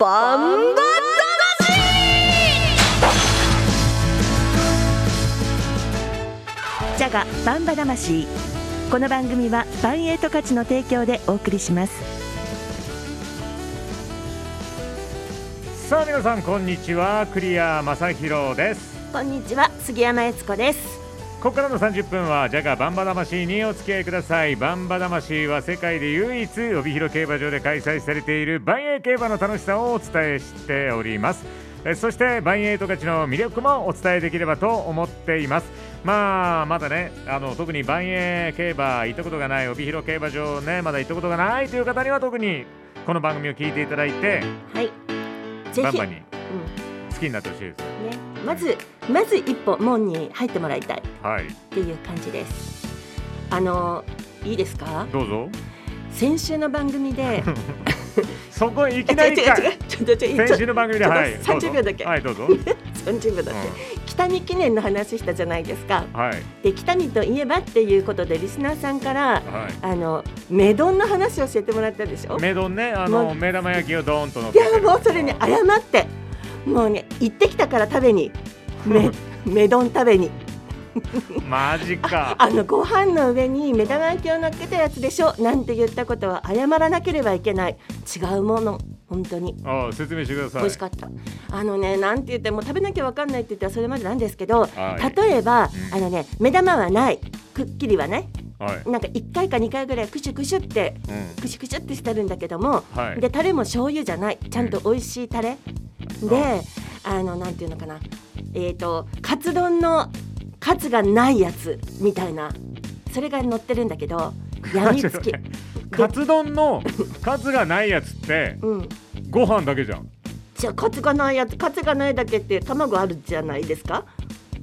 バンバジャガバンバ魂。この番組はバンエイト価値の提供でお送りします。さあ皆さんこんにちは。栗谷正宏です。こんにちは。杉山悦子ですここからの30分はジャガバンバ魂にお付き合いください。バンバ魂は世界で唯一帯広競馬場で開催されている万栄競馬の楽しさをお伝えしております。えそして万栄十勝の魅力もお伝えできればと思っています。まあまだねあの特に万栄競馬行ったことがない帯広競馬場ねまだ行ったことがないという方には特にこの番組を聞いていただいてはい。バンバに。う好きになってほしいです。んね、まずまず一歩門に入ってもらいたい。っはい。ていう感じです。あのいいですか？どうぞ。先週の番組で。そこいきなり違う違うちょっとちょっと先週の番組ではいどうぞ。30秒だけ。はいどうぞ、30秒だって、北見記念の話したじゃないですか。うん、はい。で北見といえばっていうことでリスナーさんからはい。あのメドンの話を教えてもらったでしょ？メドンね。あの目玉焼きをドーンと乗っいやもうそれに謝ってもうね行ってきたから食べに。メメドン食べに。マジか。あのご飯の上に目玉焼きを乗っけたやつでしょ。なんて言ったことは謝らなければいけない。違うもの。本当に。あ説明してください。美味しかった。あのねなんて言っても食べなきゃわかんないって言ったらそれまでなんですけどはい。例えば、うん。あのね目玉はない。くっきりはねはい、なんか1回か2回ぐらいクシュクシュってうん。クシュクシュってしてるんだけども、はい。でタレも醤油じゃない。ちゃんと美味しいタレ、であのなんていうのかな。えっ、とカツ丼のカツがないやつみたいな。それが乗ってるんだけど やみつき。カツ丼のカツがないやつってうん。ご飯だけじゃん。じゃあカツがないやつカツがないだけって卵あるじゃないですか？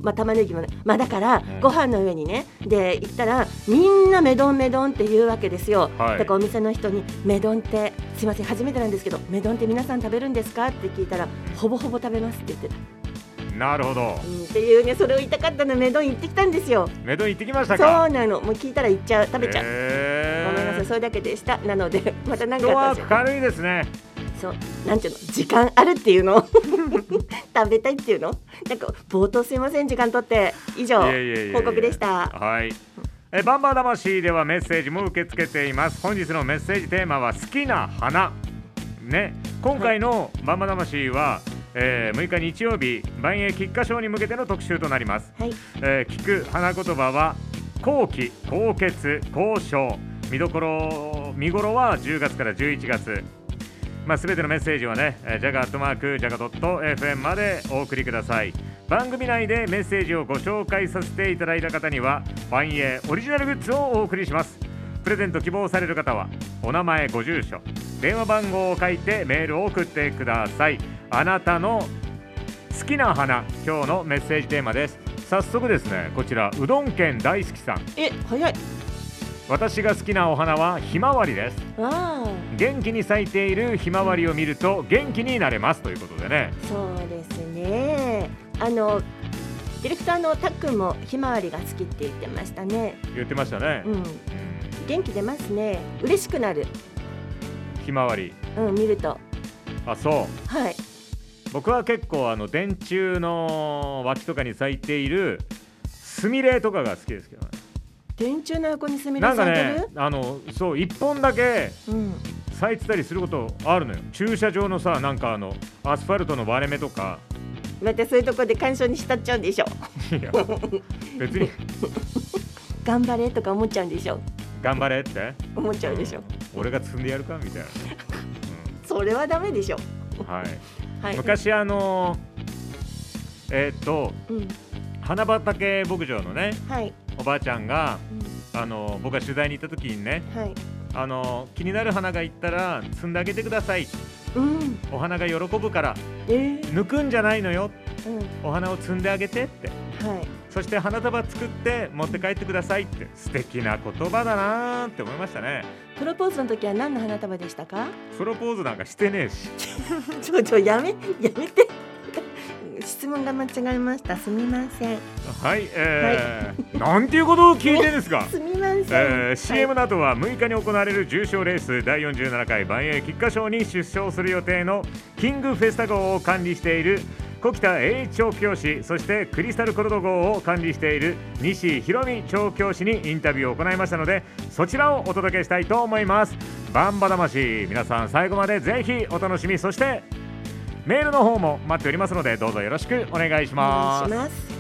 まあ玉ねぎもね。まあだから、うんご飯の上にね。で行ったらみんなメドンメドンって言うわけですよ、はい。だからお店の人にメドンってすいません初めてなんですけどメドンって皆さん食べるんですか？って聞いたらほぼほぼ食べますって言ってた、なるほど。うん、っていうねそれを言いたかったの。メドン行ってきたんですよ。メドン行ってきましたそかうなの。もう聞いたら行っちゃう。食べちゃう、へー。ごめんなさいそれだけでした。なのでまた何かあったら。軽いですねそうなんていうの？時間あるっていうの？食べたいっていうの？なんか冒頭すいません時間取って。以上報告でした。はい。えバンバー魂ではメッセージも受け付けています。本日のメッセージテーマは好きな花。ね。今回のバンバー魂は、えー6日日曜日万栄菊花賞に向けての特集となります。はい。えー聞く花言葉は後期高血高昇見どころ見頃は10月から11月まあ、全てのメッセージはね、え、ジャガアットマークジャガドット FM までお送りください。番組内でメッセージをご紹介させていただいた方にはファンエオリジナルグッズをお送りします。プレゼント希望される方はお名前ご住所電話番号を書いてメールを送ってください。あなたの好きな花今日のメッセージテーマです。早速ですねこちらうどん県大好きさん。え早い。私が好きなお花はひまわりです。元気に咲いているひまわりを見ると元気になれます。ということでね。そうですね。あのディレクターのたっくんもひまわりが好きって言ってましたね。言ってましたね。う、ん。元気出ますね。嬉しくなる。ひまわり。うん見ると。あそう。はい。僕は結構あの電柱の脇とかに咲いているスミレとかが好きですけどね電柱の横にすみなんかれさんてる、ねあのそう一本だけうん。咲いてたりすることあるのよ。駐車場のさなんかあのアスファルトの割れ目とか。またそういうところで干渉に浸っちゃうんでしょ？いや別に。頑張れとか思っちゃうんでしょ？頑張れって？思っちゃうでしょ？俺が積んでやるかみたいな、それはダメでしょ。うんはい。はい。昔あのえーっとうん花畑牧場のねはい、おばあちゃんがうん。あの僕が取材に行った時にねはい。あの気になる花がいったら摘んであげてください。うん。お花が喜ぶからえー、抜くんじゃないのよ。うん。お花を摘んであげてって。はい。そして花束作って持って帰ってくださいって。素敵な言葉だなーって思いましたね。プロポーズの時は何の花束でしたか？プロポーズなんかしてねえし。ちょちょやめやめて質問が間違えました。すみません。はい、えー なんていうことを聞いてですか？すみません、えー CM などは6日に行われる重賞レース第47回万栄菊花賞に出場する予定のキングフェスタ号を管理している小北栄一調教師そしてクリスタルコルド号を管理している西博美調教師にインタビューを行いましたのでそちらをお届けしたいと思います。バンバ魂皆さん最後までぜひお楽しみ。そしてメールの方も待っておりますのでどうぞよろしくお願いしおます。願いします。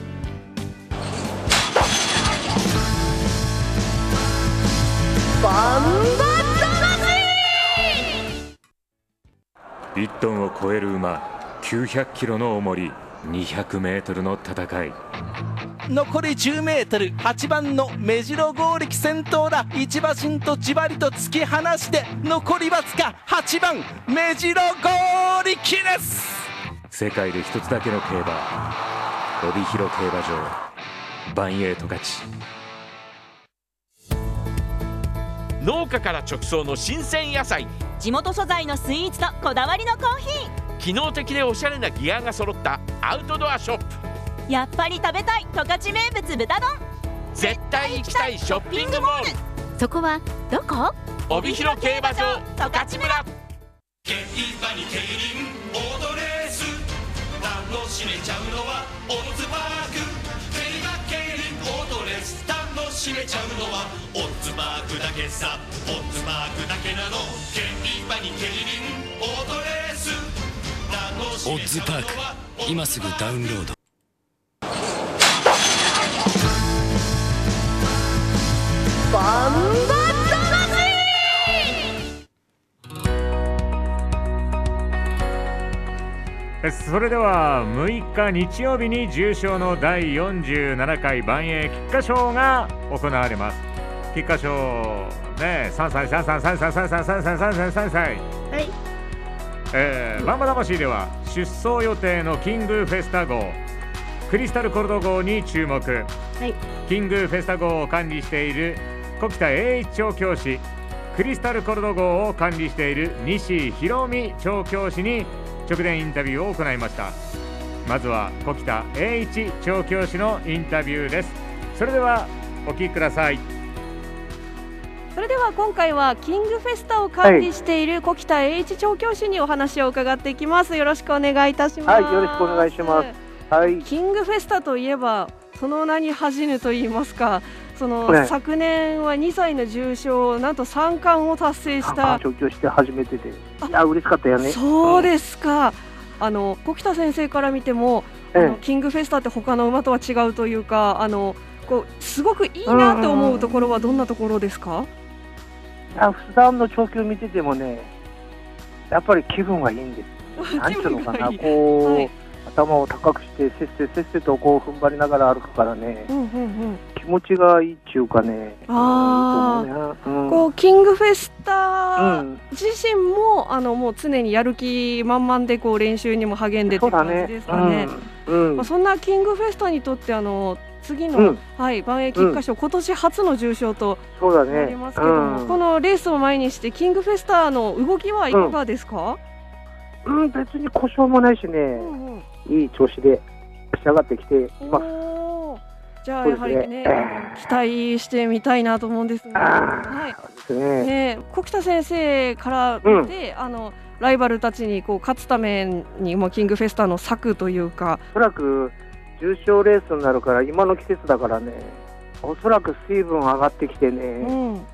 1トンを超える馬900キロの重り200メートルの戦い残り 10m8 番の目白剛力先頭だ。一馬身とじわりと突き放して残りわずか8番目白剛力です。世界で一つだけの競馬。帯広競馬場。バンエイト勝ち。農家から直送の新鮮野菜。地元素材のスイーツとこだわりのコーヒ機能的でおしゃれなギアが揃ったアウトドアショップ。ーやっぱり食べたい十勝名物豚丼。絶対行きたいショッピングモール。そこはどこ？帯広競馬場十勝村。競馬に競輪オートレース楽しめちゃうのはオッズパーク競馬競輪オートレース楽しめちゃうのはオッズパークだけさオッズパークだけなの競馬に競輪オートレース楽しめちゃうのは今すぐダウンロードそれでは6日日曜日に重賞の第47回万栄菊花賞が行われます。菊花賞ね3歳3歳3歳3歳3歳3歳3歳。はい。えー、バンバ魂では出走予定のキングフェスタ号クリスタルコルド号に注目、はい。キングフェスタ号を管理している小北栄一調教師。クリスタルコルド号を管理している西博美調教師に直伝インタビューを行いましたまずは小北栄一調教師のインタビューですそれではお聞きくださいそれでは今回はキングフェスタを管理している小北栄一調教師にお話を伺っていきます。よろしくお願いいたします。はいよろしくお願いします。はい。キングフェスタといえばその名に恥じぬと言いますか、その、はい昨年は2歳の重賞なんと3冠を達成した。調教して初めてで。いや嬉しかったよね。そうですか。あの小北先生から見ても、ええキングフェスタって他の馬とは違うというか、あのこうすごくいいなと思うところはどんなところですか？いや普段の調教見ててもね、やっぱり気分がいいんです。なんていうのかな、こう、はい頭を高くしてせっせせっせとこう踏ん張りながら歩くからね、うんうんうん。気持ちがいいっていうかね。あいいと思うねうん。こうキングフェスタうん。自身も、あのもう常にやる気満々でこう練習にも励んでって感じですかね。うん。うん。まあ、そんなキングフェスタにとってあの次の、うん。はい万栄菊花賞、今年初の重賞とそうだね。なりますけども、うん。このレースを前にしてキングフェスタの動きはいかがですか？うん、別に故障もないしね、うんうん。いい調子で仕上がってきています。じゃあやはりね、あ の期待してみたいなと思うんですが、はい。ね。ね、小北先生から見て、あのライバルたちにこう勝つためにもうキングフェスタの策というか、おそらく重賞レースになるから、今の季節だからね、おそらく水分上がってきてうね、ん、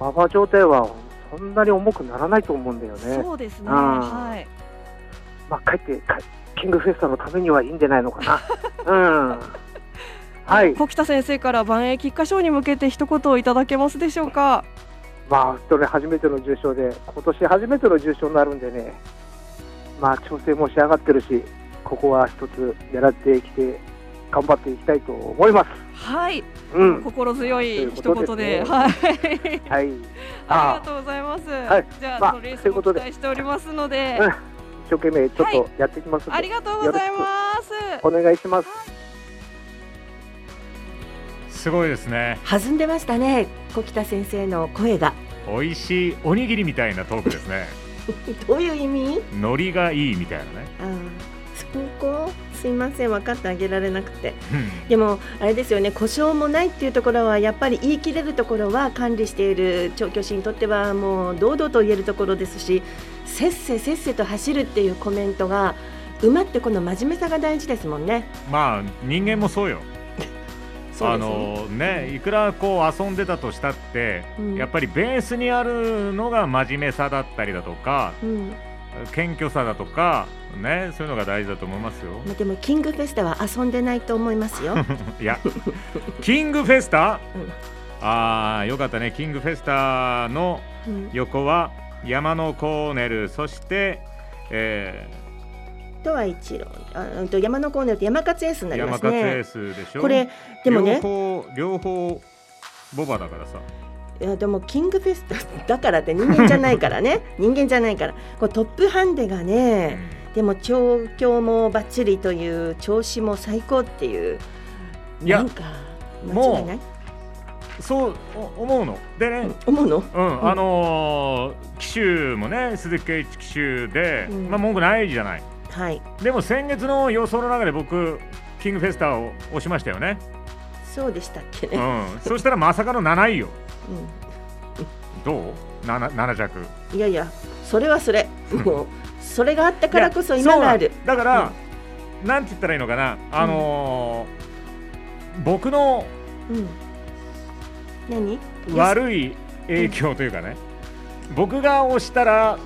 馬場状態はそんなに重くならないと思うんだよね。そうですね、うんはい。まあ、かえってかキングフェスタのためにはいいんじゃないのかな。うん。はい。小北先生から万栄菊花賞に向けて一言いただけますでしょうか？まあ、それ初めての重賞で、今年初めての重賞になるんでね、まあ、調整も仕上がってるし、ここは一つ狙ってきて、頑張っていきたいと思います。はい、うん。心強い一言で、ねはい。はい。ありがとうございます。はいじゃあ、まあそのレースも期待しておりますので、うん一生懸命ちょっとやっていきますので、ありがとうございます。お願いします。すごいですね。弾んでましたね小北先生の声が。美味しいおにぎりみたいなトークですね。どういう意味？海苔がいいみたいなね。あーそこすすいません分かってあげられなくて。でもあれですよね故障もないっていうところはやっぱり言い切れるところは管理している調教師にとってはもう堂々と言えるところですしせっせせっせと走るっていうコメントが馬ってこの真面目さが大事ですもんね。まあ人間もそうよ。あのね、いくらこう遊んでたとしたって、うん。やっぱりベースにあるのが真面目さだったりだとかうん。謙虚さだとかねそういうのが大事だと思いますよ。まあでもキングフェスタは遊んでないと思いますよ。いやキングフェスタ、うん。ああよかったね。キングフェスタのうん。横は山のコーネル。そして、えとは一郎。あうんと山のコーネルって山勝エースになー、ります山勝エーね。スでしょ？これでもね両方両方ボバだからさ。いやでもキングフェスタ だからって人間じゃないからね。人間じゃないから。これトップハンデがね、でも調教もバッチリという調子も最高っていういやなんか間違いない？そうお思うの。でね、思うの？うん、あのー、騎手もね鈴木圭一騎手で、うん。まあ文句ないじゃない。はい。でも先月の予想の中で僕キングフェスタを押しましたよね、そうでしたっけね、うん、そしたらまさかの7位よ。うどう？7, 7着んいやいやそれはそれ。もうそれがあったからこそ今があるいやそうなんだから、なんて言ったらいいのかな。あのー僕のうん。何？悪い影響というかね、僕が押したら、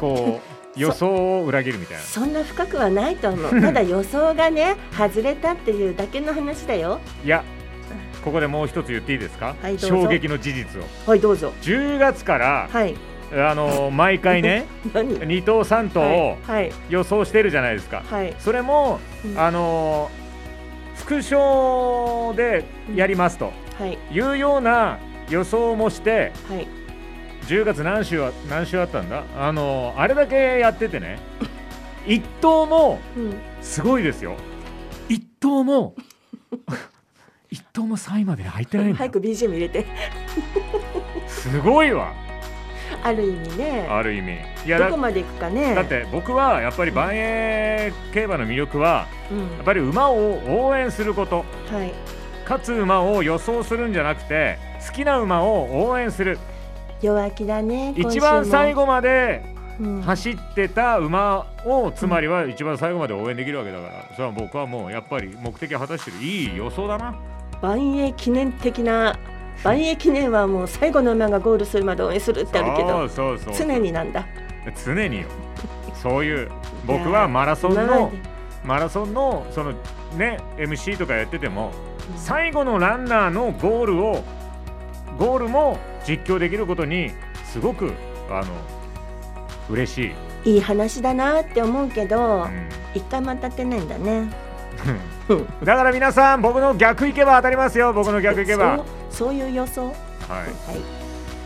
こう予想を裏切るみたいな。そんな深くはないと思う。ただ予想がね外れたっていうだけの話だよ。いやここでもう一つ言っていいですか、はい衝撃の事実を。はいどうぞ。10月から、はい。あの毎回ね 何？2頭3頭をはい予想してるじゃないですか、はい。それも、うん。あの副賞でやりますとはい。いうような予想もしてはい10月何週は何週あったんだ？あのあれだけやっててね。1頭もうん。すごいですよ。1頭も 1頭も3位まで入ってない早く BGM 入れて。すごいわ。ある意味ね。ある意味。いやだどこまで行くかね。だって僕はやっぱり万栄競馬の魅力はうん。やっぱり馬を応援すること。はい。勝つ馬を予想するんじゃなくて好きな馬を応援する弱気だね一も。番最後までうん。走ってた馬をつまりは一番最後まで応援できるわけだからそれは僕はもうやっぱり目的を果たしてる。いい予想だな。万栄記念的な万栄記念はもう最後の馬がゴールするまで応援するってあるけどそうそうそう常になんだ。常によ。そういう 僕はマラソンのでマラソンのそのね MC とかやってても最後のランナーのゴールをゴールも実況できることにすごくあの嬉しい、いい話だなって思うけどうん。一回も当たってないんだね。だから皆さん僕の逆行けば当たりますよ。僕の逆行けば。そう？そういう予想？はい。はい。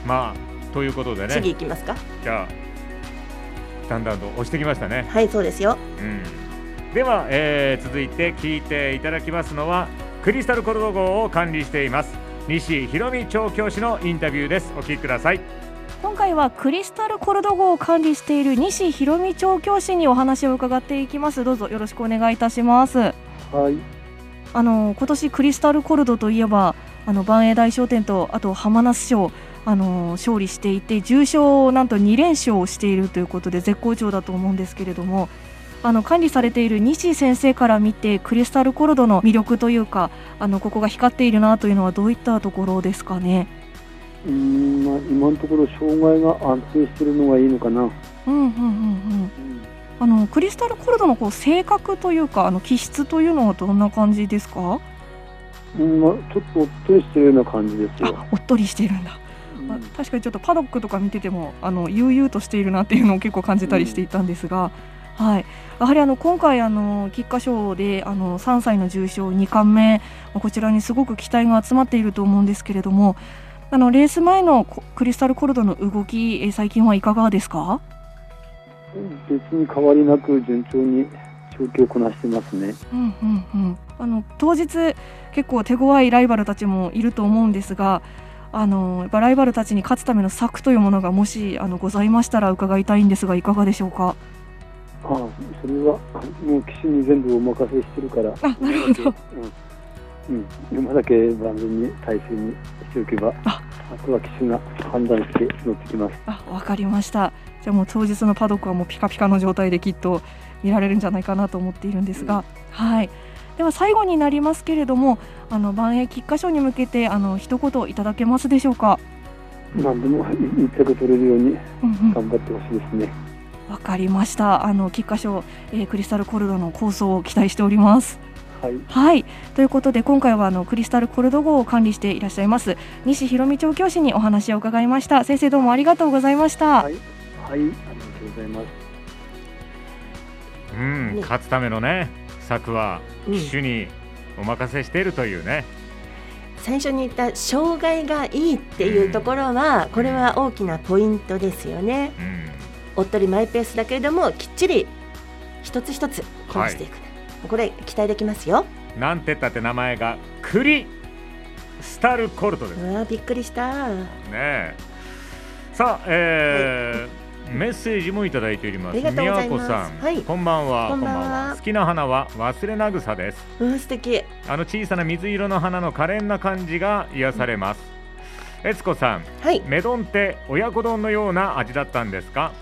まあということで次ね行きますか？じゃあだんだんと押してきましたね。はいそうですよ。うん。では、えー続いて聞いていただきますのはクリスタルコルド号を管理しています西ひろみ調教師のインタビューです。お聞きください。今回はクリスタルコルド号を管理している西博美調教師にお話を伺っていきます。どうぞよろしくお願いいたします。はい。あの今年クリスタルコルドといえばあの万栄大商店とあと浜那須賞あの勝利していて重賞をなんと2連勝をしているということで絶好調だと思うんですけれどもあの管理されている西先生から見てクリスタルコルドの魅力というかあのここが光っているなというのはどういったところですかね？うーん、まあ、今のところ障害が安定してるのがいいのかな。うんうんうんうんあのクリスタルコルドのこう性格というかあの気質というのはどんな感じですか？うん、まあ、ちょっとおっとりしてるような感じですよ。あおっとりしているんだあ確かにちょっとパドックとか見ててもあの悠々としているなっていうのを結構感じたりしていたんですが、はい、やはりあの今回あの菊花賞であの3歳の重賞2冠目まあこちらにすごく期待が集まっていると思うんですけれどもあのレース前のコクリスタルコルドの動きえ最近はいかがですか？別に変わりなく順調に調教をこなしてますね。うんうんうん、あの当日結構手強いライバルたちもいると思うんですがあのやっぱライバルたちに勝つための策というものがもしあのございましたら伺いたいんですがいかがでしょうか？ああそれはもう騎手に全部お任せしてるから。あなるほど。うん、うん、馬だけ万全に体制にしておけばあ。とは騎手が判断して乗ってきます。あわかりました。じゃあもう当日のパドックはもうピカピカの状態できっと見られるんじゃないかなと思っているんですが、はい。では最後になりますけれどもあの万栄菊花賞に向けてあの一言いただけますでしょうか？何でも一着取れるようにうんうん。頑張ってほしいですね、わかりました。あの菊花賞、えークリスタルコルドの構想を期待しております。はい。はい。ということで今回はあのクリスタルコルド号を管理していらっしゃいます西弘美調教師にお話を伺いました。先生どうもありがとうございました、はい。はい。ありがとうございます。うん、勝つためのね策は騎手にお任せしているというね、最初に言った障害がいいっていうところは、これは大きなポイントですよね。おっとりマイペースだけれどもきっちり一つ一つこなしていく、これ期待できますよ。なんて言ったって名前がクリスタルコルトです。うわびっくりした。ねえ。さあ、えーメッセージもいただいております。ありがとうございます。宮子さん、はい。こんばんは。こんばんは。好きな花は忘れな草です。うん素敵。あの小さな水色の花の可憐な感じが癒されます。悦子さん、はい、メ丼って親子丼のような味だったんですか？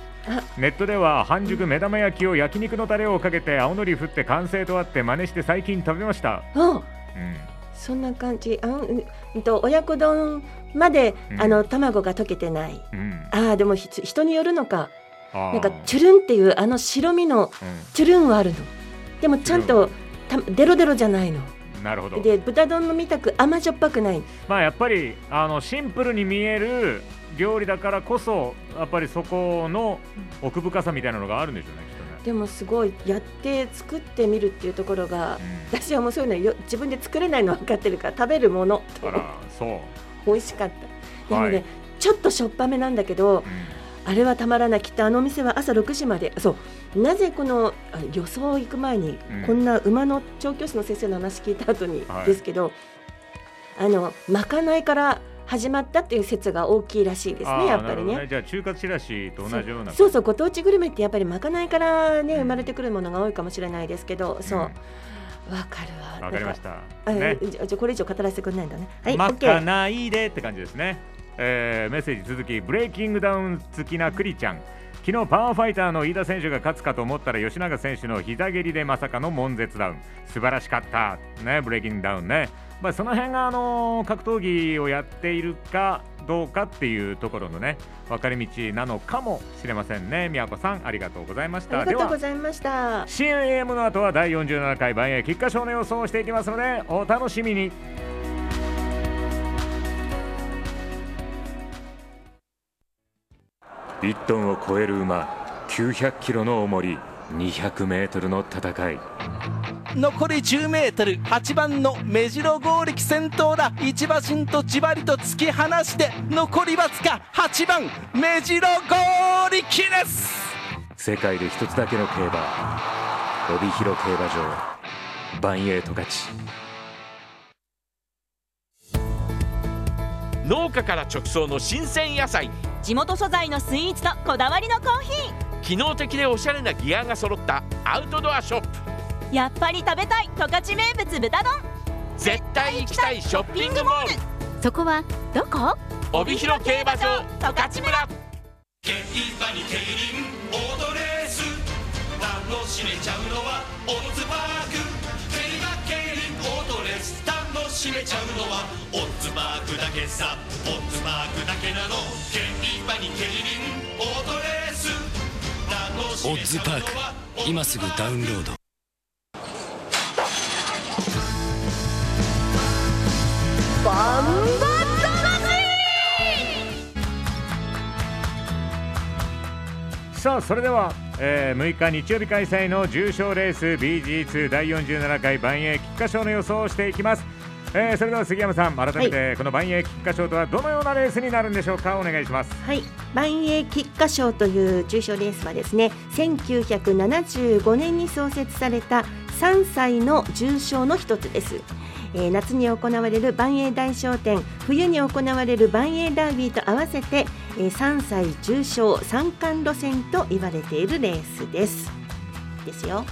ネットでは半熟目玉焼きを焼肉のタレをかけて青のり振って完成とあって真似して最近食べましたうん。うんそんな感じ。あうんうんと親子丼まで、うんあの卵が溶けてない。うんああでもひ人によるのか。あーなんかチュルンっていうあの白身のチュルンはあるの。でもちゃんとたデロデロじゃないの。なるほどで豚丼のみたく甘じょっぱくない。まあやっぱりあのシンプルに見える料理だからこそやっぱりそこの奥深さみたいなのがあるんでしょうねきっとね。でもすごいやって作ってみるっていうところが、私はもうそういうのよ自分で作れないの分かってるから食べるものとあらそう。美味しかった。で、はい。ちょっとしょっぱめなんだけど、あれはたまらないきっとあのお店は朝6時までそう。なぜこのあ予想行く前に、うん。こんな馬の調教師の先生の話聞いた後に、はい。ですけどあのまかないから始まったっていう説が大きいらしいですねやっぱりなるほどね。じゃあ中華チラシと同じような。そうそうご当地グルメってやっぱりまかないからね生まれてくるものが多いかもしれないですけど、そう。わかるわ。わかりました。ね。じゃこれ以上語らせてくれないんだね。はい、ま。かないでって感じですね、えーメッセージ続き。ブレイキングダウン好きなクリちゃん。昨日パワーファイターの飯田選手が勝つかと思ったら吉永選手の膝蹴りでまさかの悶絶ダウン。素晴らしかった。ねブレイキングダウンねまあその辺があのー格闘技をやっているかどうかっていうところのね分かれ道なのかもしれませんね。宮子さんありがとうございました。ありがとうございました。CM の後は第47回万栄菊花賞の予想をしていきますのでお楽しみに。1トンを超える馬900キロの重り200メートルの戦い残り 10m8 番の目白剛力先頭だ。一馬身とじわりと突き放して残りわずか8番目白剛力です。世界で一つだけの競馬。帯広競馬場。万栄十勝農家から直送の新鮮野菜。地元素材のスイーツとこだわりのコーヒ機能的でおしゃれなギアが揃ったアウトドアショップ。ーやっぱり食べたい十勝名物豚丼。絶対行きたいショッピングモール。そこはどこ？帯広競馬場十勝村。競馬に競輪オートレース。楽しめちゃうのはオッズパーク。競馬競輪オートレース楽しめちゃうのはオッズパークだけさ。オッズパークだけなの。競馬に競輪オートレース。楽しオめちゃうのッズパーはク。今すぐダウンロードバンバさあそれでは、えー6日日曜日開催の重賞レース BG2 第47回万栄菊花賞の予想をしていきます、えーそれでは杉山さん改めて、この万栄菊花賞とはどのようなレースになるんでしょうか？お願いします。はい、万栄菊花賞という重賞レースはですね1975年に創設された3歳の重賞の一つです、えー夏に行われる万栄大賞典冬に行われる万栄ダービーと合わせて、えー3歳重賞三冠路線と言われているレースですですよ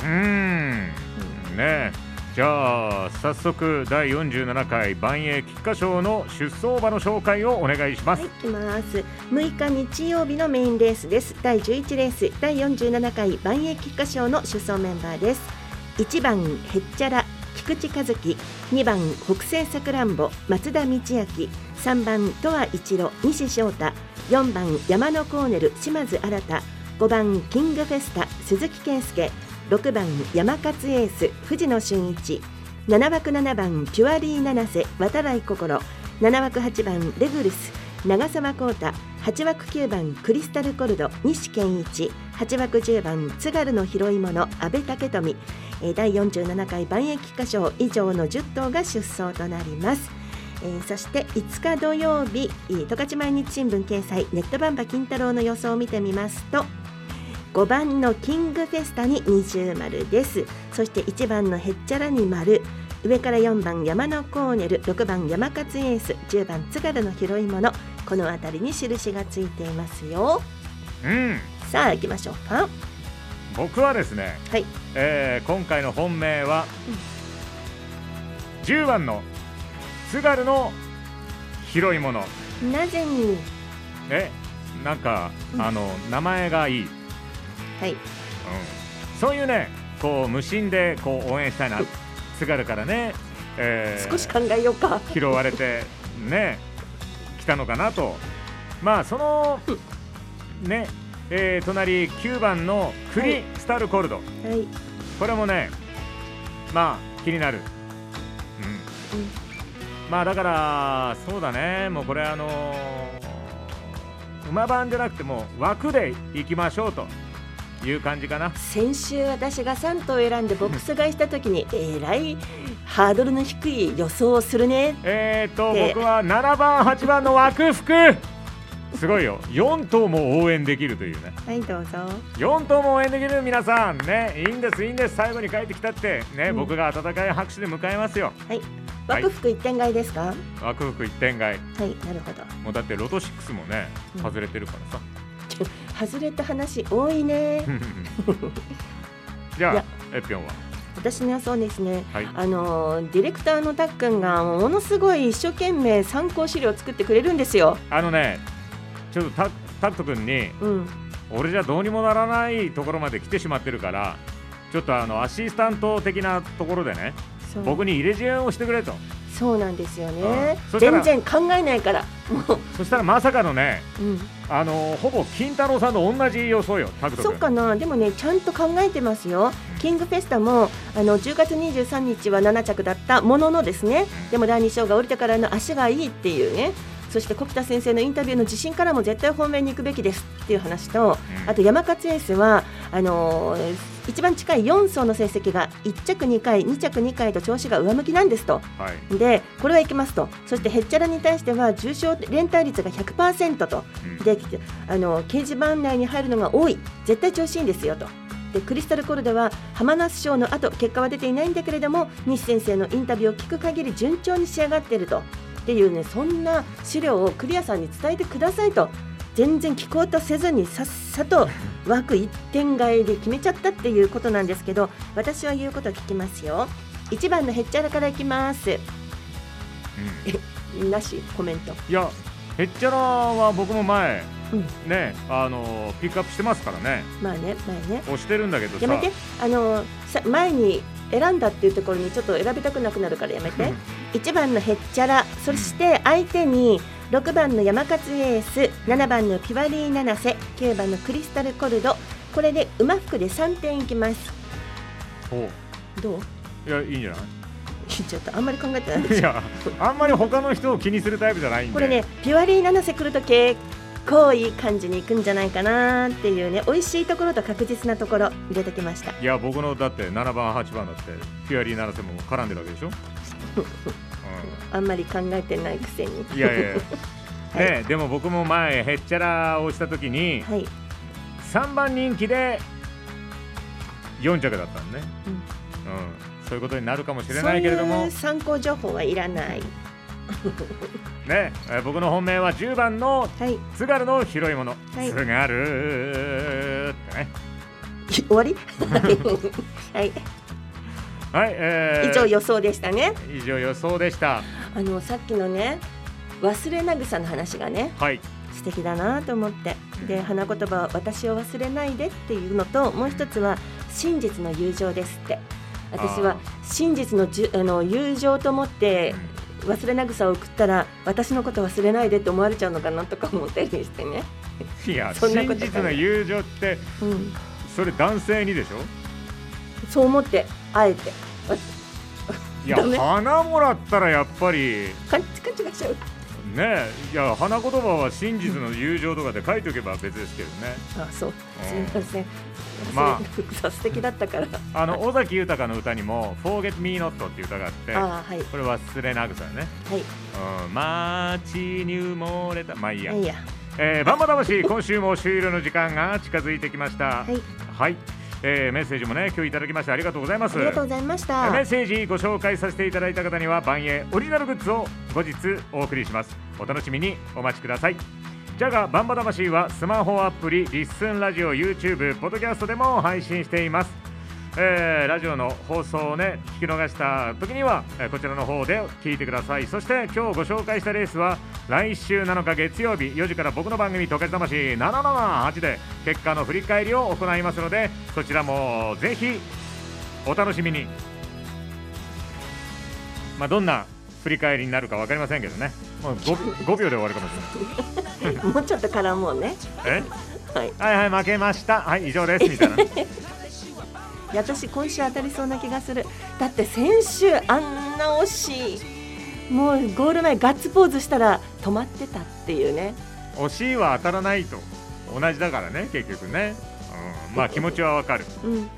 うーんねじゃあ早速第47回万栄菊花賞の出走馬の紹介をお願いします、はい、いきます。6日日曜日のメインレースです。第11レース、第47回万栄菊花賞の出走メンバーです。1番へっちゃら菊池和樹、2番北西さくらんぼ松田道明、3番戸和一郎西翔太、4番山のコーネル島津新、5番キングフェスタ鈴木健介、6番山勝エース藤野俊一、7枠7番ピュアリー七瀬渡来心7枠8番レグルス長澤浩太8枠9番クリスタルコルド西健一8枠10番津軽の拾い物阿部武富第47回万益歌賞以上の10頭が出走となります。えーそして5日土曜日十勝毎日新聞掲載ネットバンバ金太郎の予想を見てみますと5番のキングフェスタに二重丸ですそして1番のへっちゃらに丸上から4番山のコーネル6番山勝エース10番津軽の拾い物この辺りに印がついていますよ。うん。さあ行きましょうか。僕はですね、はい。えー今回の本命は、10番の津軽の拾い物なぜに？えなんか、あの名前がいい、うん、はいそういうねこう無心でこう応援したいな、津軽からね、えー少し考えようか。拾われてね来たのかなと。まあそのね、えー隣9番のクリスタルコルド、はい。これもねまあ気になる、うん。まあだからそうだね。もうこれあのー馬番じゃなくてもう枠で行きましょうという感じかな。先週私が3頭選んでボックス買いした時にえらいハードルの低い予想をするね。えー、とで僕は7番8番の枠服。すごいよ。4頭も応援できるというね。はいどうぞ。4頭も応援できる皆さんね。いいんですいいんです。最後に帰ってきたって。ね、僕が温かい拍手で迎えますよ。はい。枠服一点買いですか？は枠服一点買い。いなるほど。もうだってロト6もねうん。外れてるからさ、外れた話多いね。じゃあエピョンは？私の予想ですね、はい。あのディレクターのたっくんがものすごい一生懸命参考資料を作ってくれるんですよ。あのねちょっとタタクト君にうん、俺じゃどうにもならないところまで来てしまってるからちょっとあのアシスタント的なところでねそう。僕に入れ知恵をしてくれと。そうなんですよね。うん。全然考えないから そしたらまさかのねうん、あのほぼ金太郎さんと同じ予想よそっかな。でもねちゃんと考えてますよ。キングフェスタもあの10月23日は7着だったもののですねでも第2章が降りてからの足がいいっていうね。そして小北先生のインタビューの自信からも絶対方面に行くべきですっていう話と、あと山勝エースはあのー一番近い4走の成績が1着2回2着2回と調子が上向きなんですと。はい。でこれはいきますと。そしてへっちゃらに対しては重症連帯率が100%と、であの掲示板内に入るのが多い。絶対調子いいんですよと。でクリスタルコルドは浜那須賞の後結果は出ていないんだけれども西先生のインタビューを聞く限り順調に仕上がっていると。っていうねそんな資料をクリアさんに伝えてくださいと全然聞こうとせずにさっさと枠一点買いで決めちゃったっていうことなんですけど私は言うことを聞きますよ。1番のへっちゃらからいきます、え なしコメント。いやへっちゃらは僕も前、ねあのピックアップしてますからね。まあね前ね。押してるんだけどさ。やめて。あのさ前に選んだっていうところにちょっと選びたくなくなるからやめて。1番のへっちゃら。そして相手に6番の山勝エース7番のピュアリー七瀬9番のクリスタルコルド。これで馬服で3点いきます。おどう？いやいいんじゃない？ちょっとあんまり考えてないいやあんまり他の人を気にするタイプじゃないんで。これねピュアリー七瀬来ると結構いい感じにいくんじゃないかなっていうね美味しいところと確実なところ入れてきました。いや僕のだって7番8番だってピュアリー七瀬も絡んでるわけでしょ、あんまり考えてないくせに。いやいや ねでも僕も前へっちゃらをした時に、はい。3番人気で4着だったのね、うん。そういうことになるかもしれないけれども。そういう参考情報はいらない。ね、えー僕の本命は10番の津軽の拾い物、はい。津軽ってね。終わり？はいはい、えー、以上予想でしたね。以上予想でした。あのさっきのね忘れなぐさの話がねはい。素敵だなと思って。で花言葉は私を忘れないでっていうのともう一つは真実の友情ですって。私は真実のじゅあの友情と思って忘れなぐさを送ったら私のこと忘れないでって思われちゃうのかなとか思ったりしてね。いや そんな真こと実の友情って、うん。それ男性にでしょ？そう思ってあえて。いや花もらったらやっぱり。カチカチがしちゃうねいや花言葉は真実の友情とかで書いておけば別ですけどね。あそう。すみません。まあ。さ素敵だったから。あの尾崎豊の歌にも「Forget Me Not」っていう歌があってあはい。これ忘れなぐさね。はい。うん街に埋もれた。まあいいや。いいや。えー、バンバ魂今週も終了の時間が近づいてきました。はい、はいえーメッセージもね今日いただきましてありがとうございます。ありがとうございました。メッセージご紹介させていただいた方には万栄オリジナルグッズを後日お送りします。お楽しみにお待ちください。ジャガバンバ魂はスマホアプリリッスンラジオ YouTube ポッドキャストでも配信していますえーラジオの放送をね聞き逃した時には、えーこちらの方で聞いてください。そして今日ご紹介したレースは来週7日月曜日4時から僕の番組「トカチ魂778」で結果の振り返りを行いますのでそちらもぜひお楽しみに。まあどんな振り返りになるか分かりませんけどね。もう 5, 秒で終わるかもしれない。もうちょっと絡もうね。え？はい。はいはい負けました。はい以上ですみたいな 私今週当たりそうな気がする。だって先週あんな惜しい。もうゴール前ガッツポーズしたら止まってたっていうね。惜しいは当たらないと。同じだからね結局ね、うん、まあ気持ちはわかる。うん。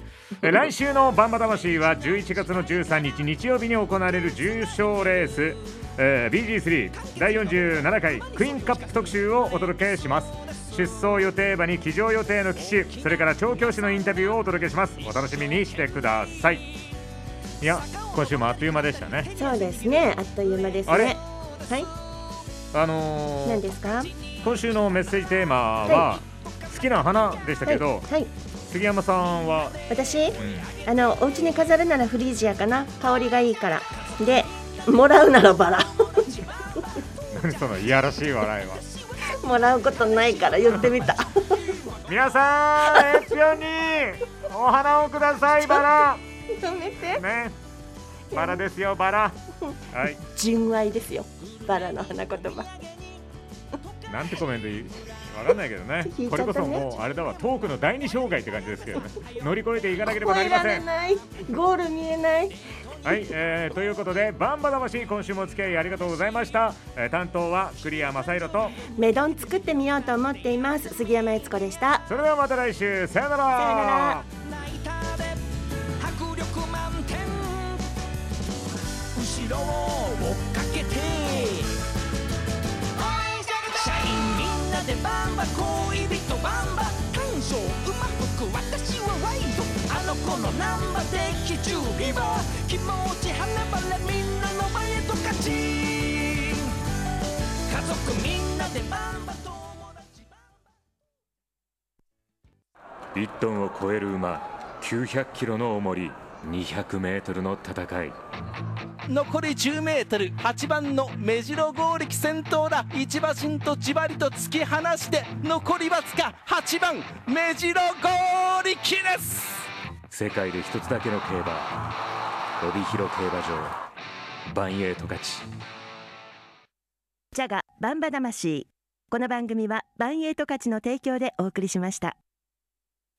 え来週のバンバ魂は11月の13日日曜日に行われる重賞レース、えー BG3 第47回クイーンカップ特集をお届けします出走予定馬に騎乗予定の騎手それから調教師のインタビューをお届けします。お楽しみにしてください。いや今週もあっという間でしたね。そうですね。あっという間ですあれ？ねはい。あのー何ですか？今週のメッセージテーマは、好きな花でしたけど、はい、はい、杉山さんは、私？うん。あのお家に飾るならフリージアかな。香りがいいから。でもらうならバラ。何 そのいやらしい笑いはもらうことないから言ってみた。皆さんエピオにお花をくださいバラ。やめて。ね。バラですよバラ。はい。純愛ですよバラの花言葉。なんてコメントいいわかんないけどね。聞いこれこそもうあれだわトークの第二障害って感じですけどね。乗り越えていかなければなりません。れない。ゴール見えないはい、えー、ということでバンバ魂今週もお付き合いありがとうございました、えー担当は栗谷正宏と。メドン作ってみようと思っています。杉山悦子でした。それではまた来週さよなら。さよなら。迫力満点後ろを追っかけて。社員みんなでバンバ恋人バンバ感傷の子のナンバ的準備は気持ち花々みんなの前と勝ち家族みんなでバンバ友達1トンを超える馬900キロの重り200メートルの戦い。残り 10m8 番の目白剛力先頭だ。一馬身とじわりと突き放して残りわずか8番目白剛力です。世界で一つだけの競馬帯広競馬場バンエイト勝ち。ジャガバンバ魂。この番組はバンエイト勝ちの提供でお送りしました。